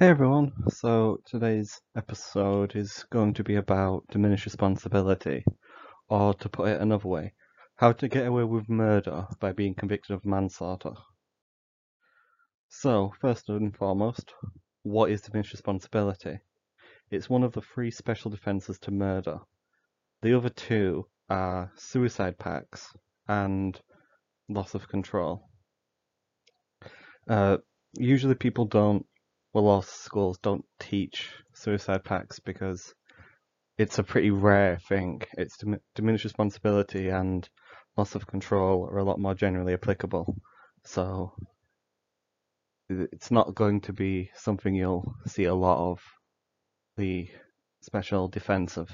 Hey everyone, so today's episode is going to be about diminished responsibility, or to put it another way, how to get away with murder by being convicted of manslaughter. So, first and foremost, what is diminished responsibility? It's one of the three special defences to murder. The other two are suicide pacts and loss of control. Uh, usually people don't well, law schools don't teach suicide pacts because it's a pretty rare thing. It's dim- diminished responsibility and loss of control are a lot more generally applicable. So it's not going to be something you'll see a lot of the special defense of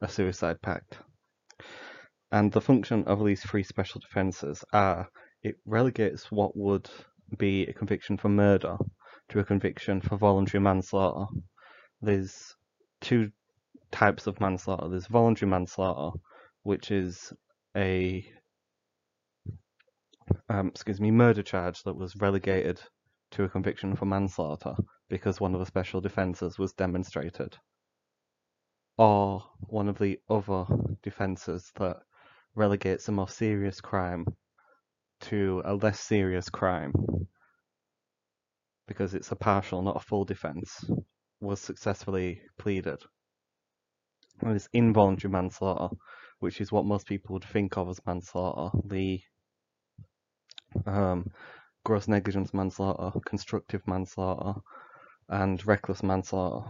a suicide pact. And the function of these three special defenses are it relegates what would be a conviction for murder to a conviction for voluntary manslaughter. There's two types of manslaughter. There's voluntary manslaughter, which is a um, excuse me murder charge that was relegated to a conviction for manslaughter because one of the special defences was demonstrated, or one of the other defences that relegates a more serious crime to a less serious crime because it's a partial, not a full defence, was successfully pleaded. And it's involuntary manslaughter, which is what most people would think of as manslaughter. The um, gross negligence manslaughter, constructive manslaughter, and reckless manslaughter.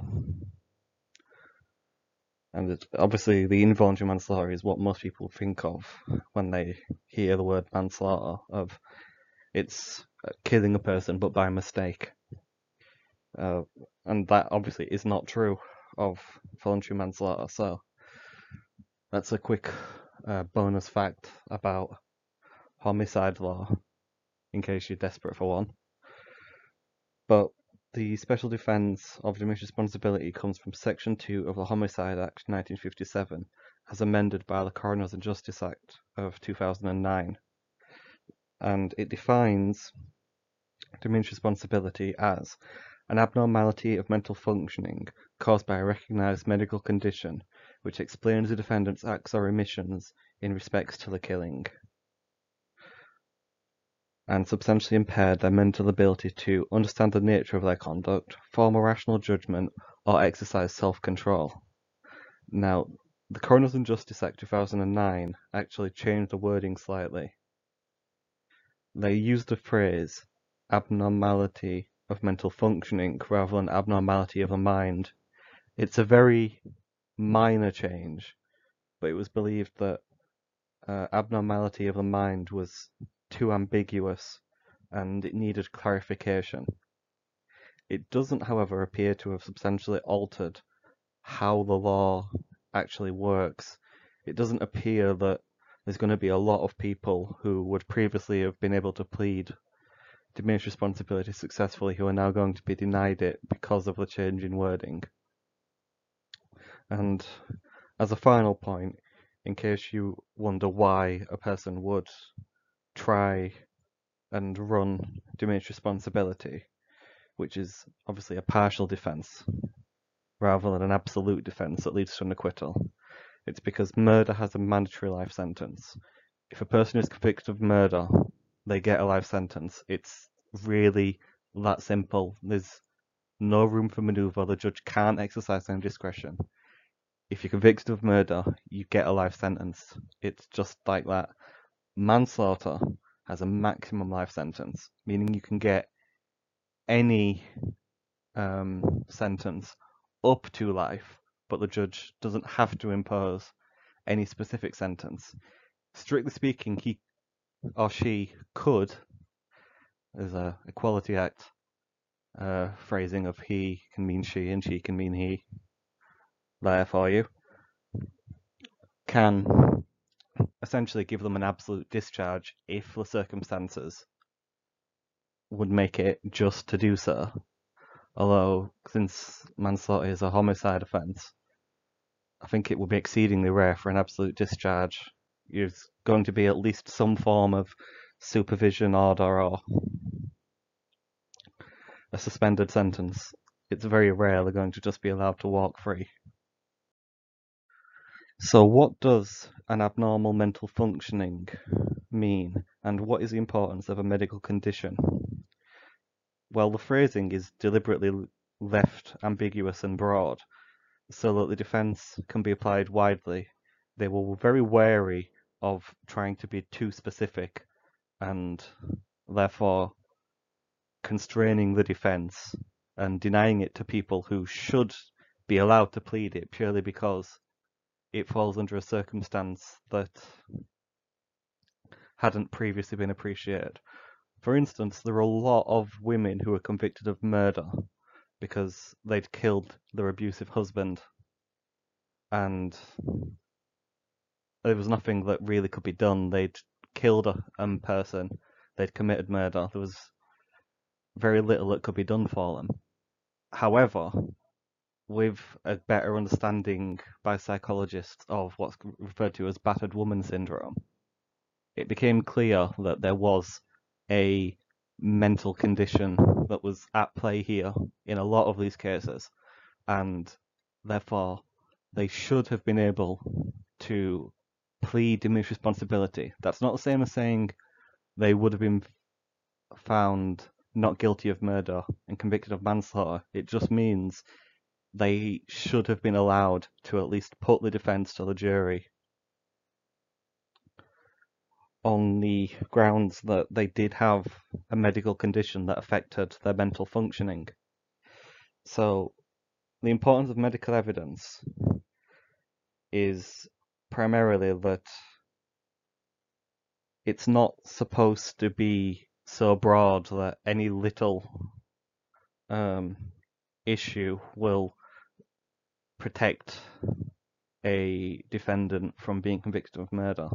And it, obviously, the involuntary manslaughter is what most people think of when they hear the word manslaughter. Of it's killing a person but by mistake. Uh, and that obviously is not true of voluntary manslaughter. So that's a quick uh, bonus fact about homicide law, in case you're desperate for one. But the special defence of diminished responsibility comes from Section 2 of the Homicide Act 1957, as amended by the Coroners and Justice Act of 2009 and it defines diminished responsibility as an abnormality of mental functioning caused by a recognized medical condition which explains the defendant's acts or omissions in respects to the killing and substantially impaired their mental ability to understand the nature of their conduct, form a rational judgment, or exercise self-control. Now, the Coroners and Justice Act 2009 actually changed the wording slightly they used the phrase abnormality of mental functioning rather than abnormality of the mind. It's a very minor change, but it was believed that uh, abnormality of the mind was too ambiguous and it needed clarification. It doesn't, however, appear to have substantially altered how the law actually works. It doesn't appear that there's going to be a lot of people who would previously have been able to plead diminished responsibility successfully who are now going to be denied it because of the change in wording. And as a final point, in case you wonder why a person would try and run diminished responsibility, which is obviously a partial defence rather than an absolute defence that leads to an acquittal. It's because murder has a mandatory life sentence. If a person is convicted of murder, they get a life sentence. It's really that simple. There's no room for maneuver. The judge can't exercise any discretion. If you're convicted of murder, you get a life sentence. It's just like that. Manslaughter has a maximum life sentence, meaning you can get any um, sentence up to life but the judge doesn't have to impose any specific sentence. Strictly speaking, he or she could, as a Equality Act uh, phrasing of he can mean she and she can mean he, there for you, can essentially give them an absolute discharge if the circumstances would make it just to do so. Although, since manslaughter is a homicide offence, I think it would be exceedingly rare for an absolute discharge. There's going to be at least some form of supervision order or a suspended sentence. it's very rare they're going to just be allowed to walk free. So what does an abnormal mental functioning mean, and what is the importance of a medical condition? Well, the phrasing is deliberately left ambiguous and broad, so that the defence can be applied widely. They were very wary of trying to be too specific and therefore constraining the defence and denying it to people who should be allowed to plead it purely because it falls under a circumstance that hadn't previously been appreciated. For instance, there are a lot of women who are convicted of murder because they'd killed their abusive husband and there was nothing that really could be done. They'd killed a um, person, they'd committed murder. There was very little that could be done for them. However, with a better understanding by psychologists of what's referred to as battered woman syndrome, it became clear that there was a mental condition that was at play here in a lot of these cases, and therefore they should have been able to plead diminished responsibility. That's not the same as saying they would have been found not guilty of murder and convicted of manslaughter. It just means they should have been allowed to at least put the defence to the jury on the grounds that they did have a medical condition that affected their mental functioning. So, the importance of medical evidence is primarily that it's not supposed to be so broad that any little um, issue will protect a defendant from being convicted of murder.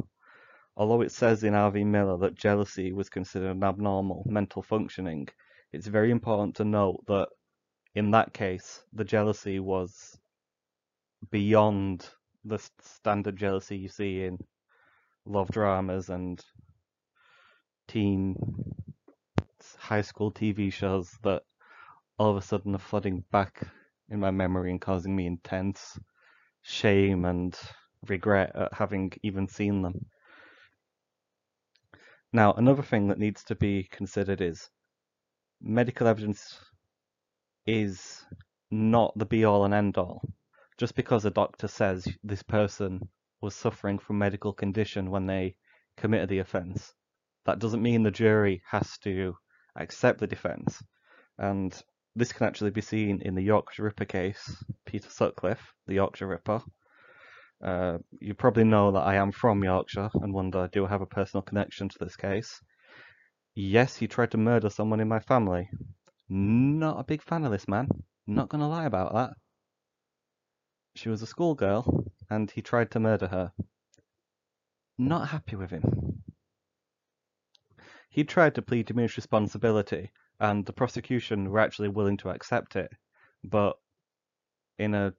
Although it says in R.V. Miller that jealousy was considered an abnormal mental functioning, it's very important to note that in that case, the jealousy was beyond the standard jealousy you see in love dramas and teen high school TV shows that all of a sudden are flooding back in my memory and causing me intense shame and regret at having even seen them. Now, another thing that needs to be considered is medical evidence is not the be all and end all. Just because a doctor says this person was suffering from medical condition when they committed the offence, that doesn't mean the jury has to accept the defence. And this can actually be seen in the Yorkshire Ripper case, Peter Sutcliffe, the Yorkshire Ripper. Uh, you probably know that I am from Yorkshire and wonder, do I have a personal connection to this case? Yes, he tried to murder someone in my family. Not a big fan of this man. Not gonna lie about that. She was a schoolgirl, and he tried to murder her. Not happy with him. He tried to plead diminished responsibility, and the prosecution were actually willing to accept it, but in a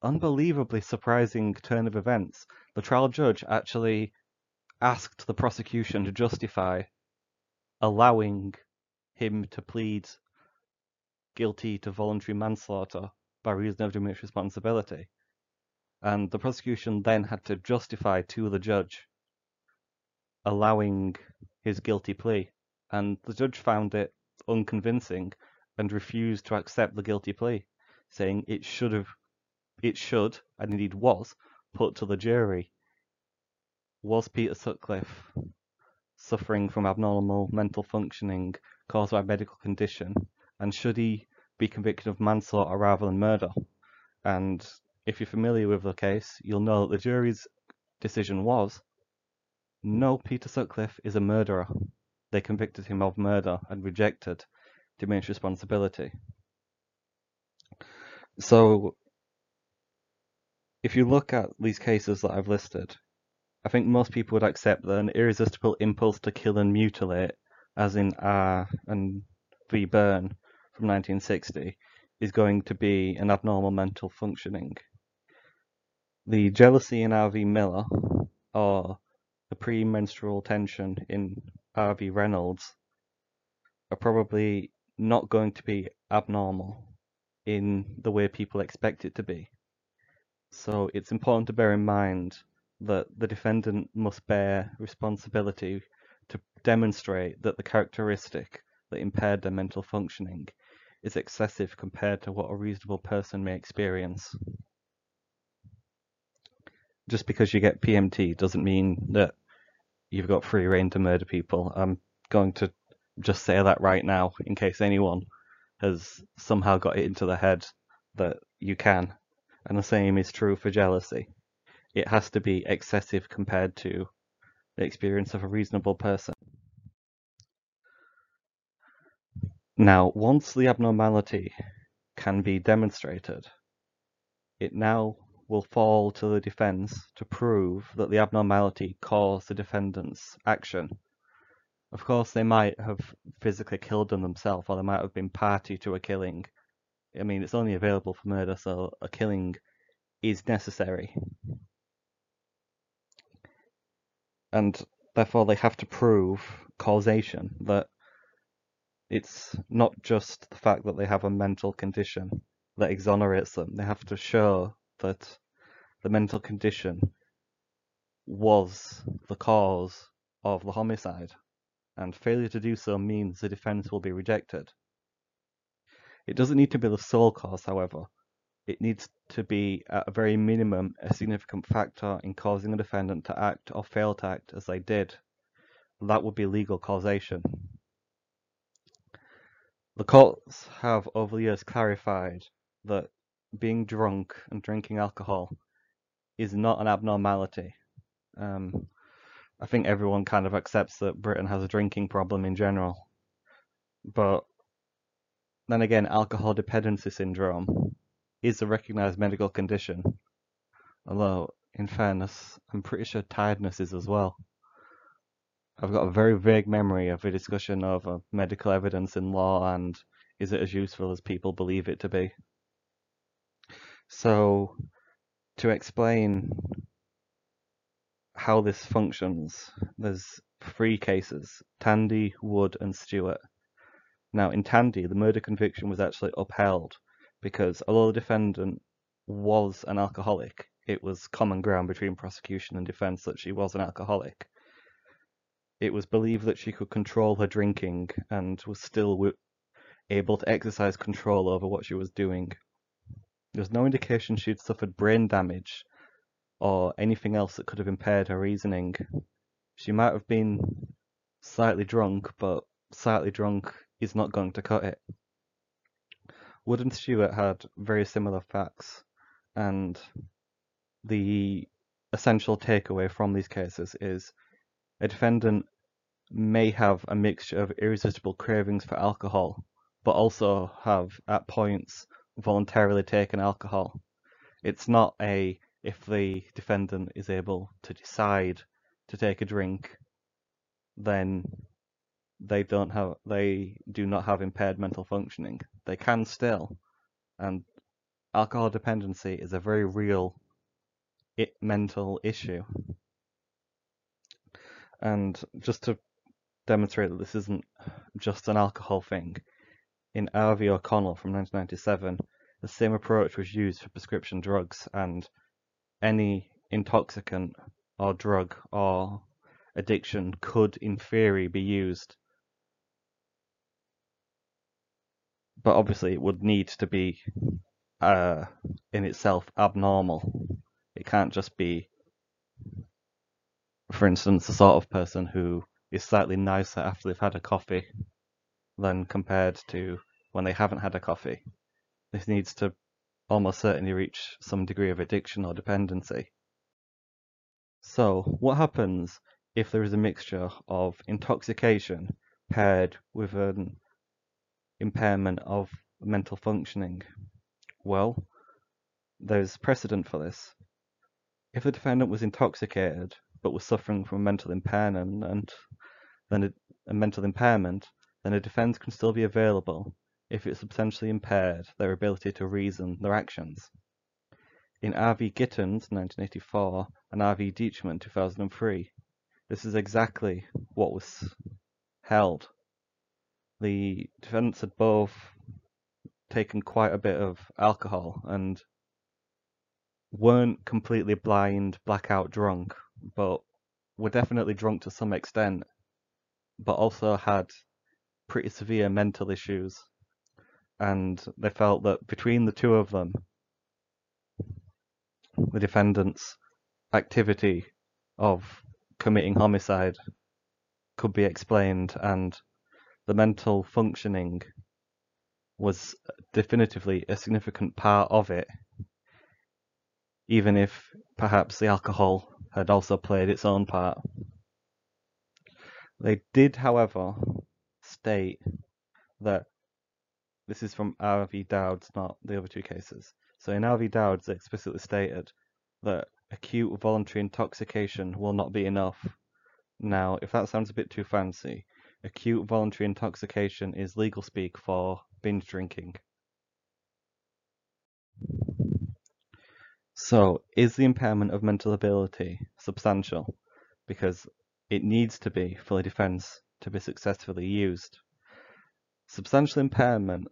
unbelievably surprising turn of events, the trial judge actually asked the prosecution to justify allowing him to plead guilty to voluntary manslaughter by reason of diminished responsibility. And the prosecution then had to justify to the judge allowing his guilty plea. And the judge found it unconvincing and refused to accept the guilty plea, saying it should have it should, and indeed was, put to the jury. Was Peter Sutcliffe suffering from abnormal mental functioning caused by a medical condition, and should he be convicted of manslaughter rather than murder? And if you're familiar with the case, you'll know that the jury's decision was no, Peter Sutcliffe is a murderer. They convicted him of murder and rejected diminished responsibility. So if you look at these cases that I've listed, I think most people would accept that an irresistible impulse to kill and mutilate, as in R and V. Byrne from 1960, is going to be an abnormal mental functioning. The jealousy in R.V. Miller, or the premenstrual tension in R.V. Reynolds, are probably not going to be abnormal in the way people expect it to be. So it's important to bear in mind that the defendant must bear responsibility to demonstrate that the characteristic that impaired their mental functioning is excessive compared to what a reasonable person may experience. Just because you get PMT doesn't mean that you've got free reign to murder people. I'm going to just say that right now in case anyone has somehow got it into the head that you can. And the same is true for jealousy. It has to be excessive compared to the experience of a reasonable person. Now, once the abnormality can be demonstrated, it now will fall to the defense to prove that the abnormality caused the defendant's action. Of course, they might have physically killed them themselves, or they might have been party to a killing. I mean, it's only available for murder, so a killing is necessary. And therefore, they have to prove causation, that it's not just the fact that they have a mental condition that exonerates them. They have to show that the mental condition was the cause of the homicide, and failure to do so means the defense will be rejected. It doesn't need to be the sole cause, however. It needs to be, at a very minimum, a significant factor in causing the defendant to act or fail to act as they did. That would be legal causation. The courts have over the years clarified that being drunk and drinking alcohol is not an abnormality. Um, I think everyone kind of accepts that Britain has a drinking problem in general. But then again, alcohol dependency syndrome is a recognized medical condition. Although, in fairness, I'm pretty sure tiredness is as well. I've got a very vague memory of a discussion of uh, medical evidence in law and is it as useful as people believe it to be. So, to explain how this functions, there's three cases, Tandy, Wood and Stewart. Now in Tandy, the murder conviction was actually upheld because although the defendant was an alcoholic, it was common ground between prosecution and defense that she was an alcoholic it was believed that she could control her drinking and was still able to exercise control over what she was doing. There was no indication she'd suffered brain damage or anything else that could have impaired her reasoning. She might have been slightly drunk, but slightly drunk is not going to cut it. Wood and Stewart had very similar facts, and the essential takeaway from these cases is a defendant may have a mixture of irresistible cravings for alcohol, but also have at points voluntarily taken alcohol. It's not a if the defendant is able to decide to take a drink, then they don't have they do not have impaired mental functioning. They can still, and alcohol dependency is a very real it, mental issue. And just to demonstrate that this isn't just an alcohol thing, in v O'Connell from 1997, the same approach was used for prescription drugs, and any intoxicant or drug or addiction could, in theory, be used. But obviously, it would need to be uh, in itself abnormal. It can't just be for instance, the sort of person who is slightly nicer after they've had a coffee than compared to when they haven't had a coffee. This needs to almost certainly reach some degree of addiction or dependency. So, what happens if there is a mixture of intoxication paired with an impairment of mental functioning? Well, there's precedent for this. If the defendant was intoxicated but was suffering from mental impairment and then a, a mental impairment, then a defense can still be available if it substantially impaired their ability to reason their actions. In R.V. Gittens, 1984, and R.V. Dietschmann, 2003, this is exactly what was held. The defendants had both taken quite a bit of alcohol and weren't completely blind, blackout drunk, but were definitely drunk to some extent, but also had pretty severe mental issues. And they felt that between the two of them, the defendant's activity of committing homicide could be explained and the mental functioning was definitively a significant part of it, even if perhaps the alcohol had also played its own part. They did, however, state that this is from R.V. Dowds, not the other two cases. So in R.V. Dowds, they explicitly stated that acute voluntary intoxication will not be enough. Now, if that sounds a bit too fancy, acute voluntary intoxication is legal speak for binge drinking. So, is the impairment of mental ability substantial? Because it needs to be for the defence to be successfully used. Substantial impairment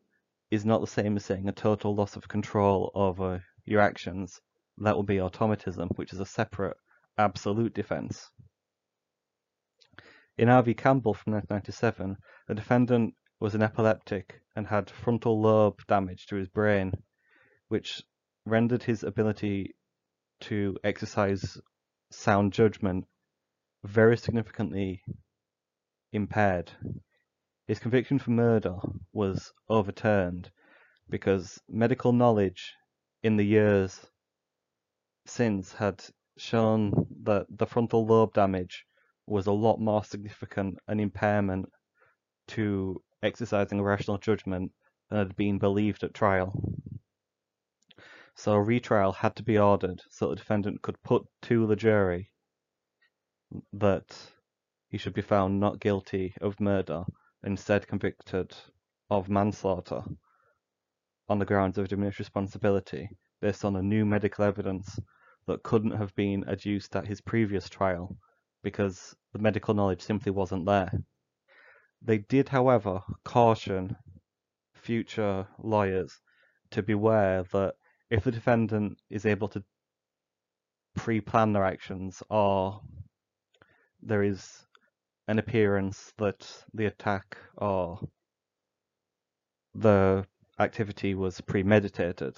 is not the same as saying a total loss of control over your actions. That would be automatism, which is a separate absolute defence. In R.V. Campbell from 1997, the defendant was an epileptic and had frontal lobe damage to his brain, which rendered his ability to exercise sound judgment very significantly impaired. His conviction for murder was overturned because medical knowledge in the years since had shown that the frontal lobe damage was a lot more significant an impairment to exercising rational judgment than had been believed at trial. So a retrial had to be ordered so the defendant could put to the jury that he should be found not guilty of murder, instead convicted of manslaughter on the grounds of diminished responsibility based on a new medical evidence that couldn't have been adduced at his previous trial because the medical knowledge simply wasn't there. They did, however, caution future lawyers to beware that if the defendant is able to pre-plan their actions or there is an appearance that the attack or the activity was premeditated,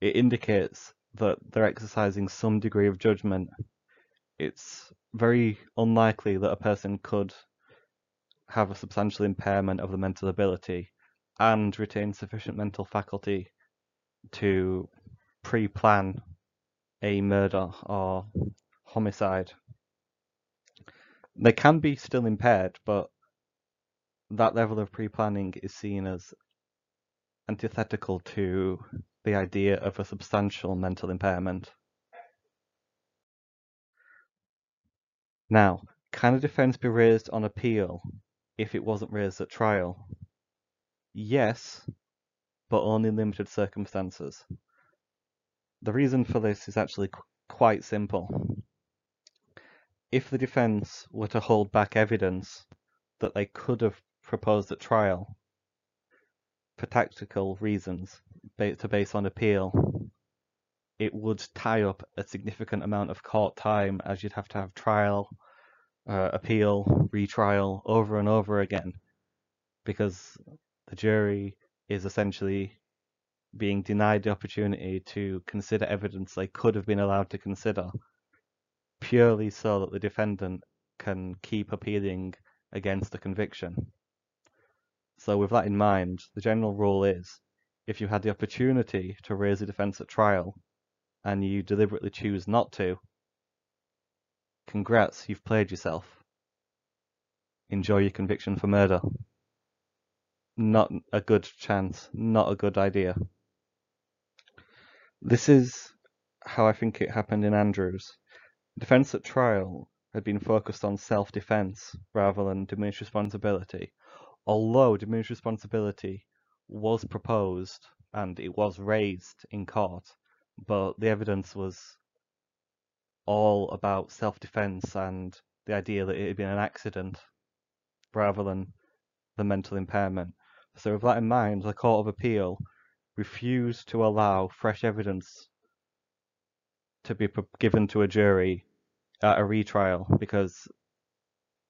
it indicates that they're exercising some degree of judgment. It's very unlikely that a person could have a substantial impairment of the mental ability and retain sufficient mental faculty to pre-plan a murder or homicide. They can be still impaired, but that level of pre-planning is seen as antithetical to the idea of a substantial mental impairment. Now, can a defence be raised on appeal if it wasn't raised at trial? Yes, but only in limited circumstances. The reason for this is actually qu quite simple. If the defence were to hold back evidence that they could have proposed at trial for tactical reasons to base on appeal, it would tie up a significant amount of court time as you'd have to have trial, uh, appeal, retrial over and over again because the jury is essentially being denied the opportunity to consider evidence they could have been allowed to consider purely so that the defendant can keep appealing against the conviction. So with that in mind, the general rule is if you had the opportunity to raise a defence at trial and you deliberately choose not to, congrats, you've played yourself. Enjoy your conviction for murder. Not a good chance, not a good idea. This is how I think it happened in Andrews. Defence at trial had been focused on self-defence rather than diminished responsibility, although diminished responsibility was proposed and it was raised in court, but the evidence was all about self-defense and the idea that it had been an accident rather than the mental impairment. So with that in mind, the Court of Appeal refused to allow fresh evidence to be given to a jury at a retrial because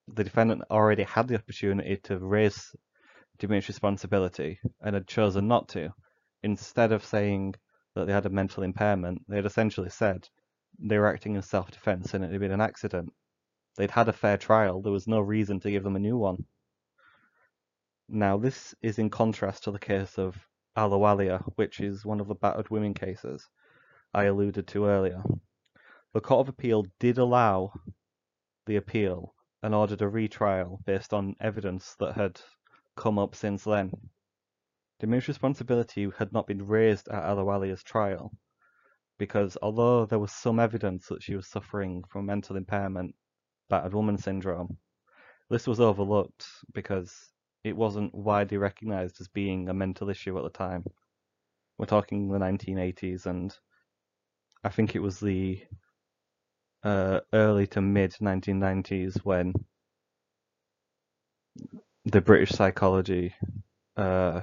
the defendant already had the opportunity to raise diminished responsibility and had chosen not to. Instead of saying that they had a mental impairment, they had essentially said they were acting in self-defense and it had been an accident. They'd had a fair trial. There was no reason to give them a new one. Now, this is in contrast to the case of Ahluwalia, which is one of the battered women cases I alluded to earlier. The Court of Appeal did allow the appeal and ordered a retrial based on evidence that had come up since then. Diminished responsibility had not been raised at Ahluwalia's trial because although there was some evidence that she was suffering from mental impairment, battered woman syndrome, this was overlooked because it wasn't widely recognized as being a mental issue at the time. We're talking the 1980s, and I think it was the uh, early to mid 1990s when the British psychology uh,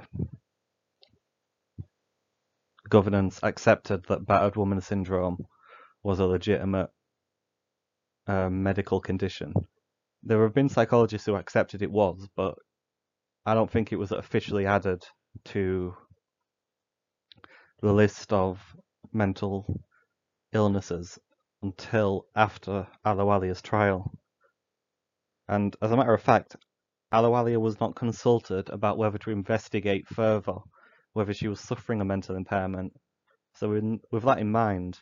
governance accepted that battered woman syndrome was a legitimate uh, medical condition. There have been psychologists who accepted it was, but I don't think it was officially added to the list of mental illnesses until after Ahluwalia's trial. And as a matter of fact, Ahluwalia was not consulted about whether to investigate further whether she was suffering a mental impairment. So in, with that in mind,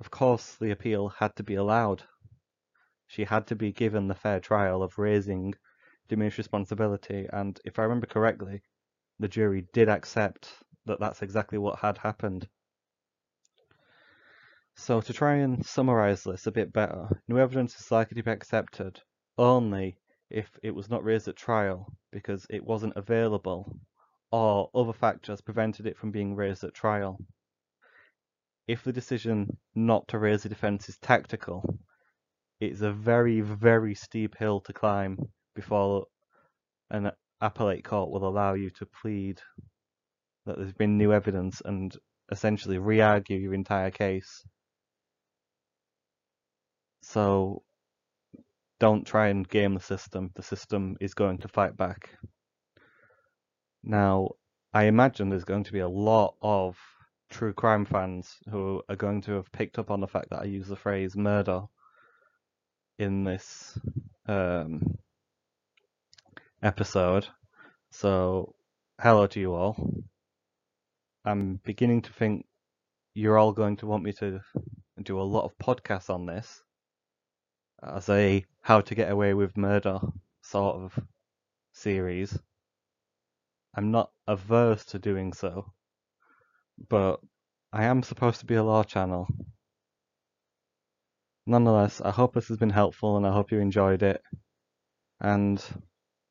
of course the appeal had to be allowed. She had to be given the fair trial of raising diminished responsibility, and if I remember correctly, the jury did accept that that's exactly what had happened. So to try and summarise this a bit better, new evidence is likely to be accepted only if it was not raised at trial because it wasn't available or other factors prevented it from being raised at trial. If the decision not to raise the defence is tactical, it's a very, very steep hill to climb before an appellate court will allow you to plead that there's been new evidence and essentially re-argue your entire case. So don't try and game the system. The system is going to fight back. Now, I imagine there's going to be a lot of true crime fans who are going to have picked up on the fact that I use the phrase murder in this um, episode. So, hello to you all. I'm beginning to think you're all going to want me to do a lot of podcasts on this as a how to get away with murder sort of series. I'm not averse to doing so, but I am supposed to be a law channel. Nonetheless, I hope this has been helpful and I hope you enjoyed it, and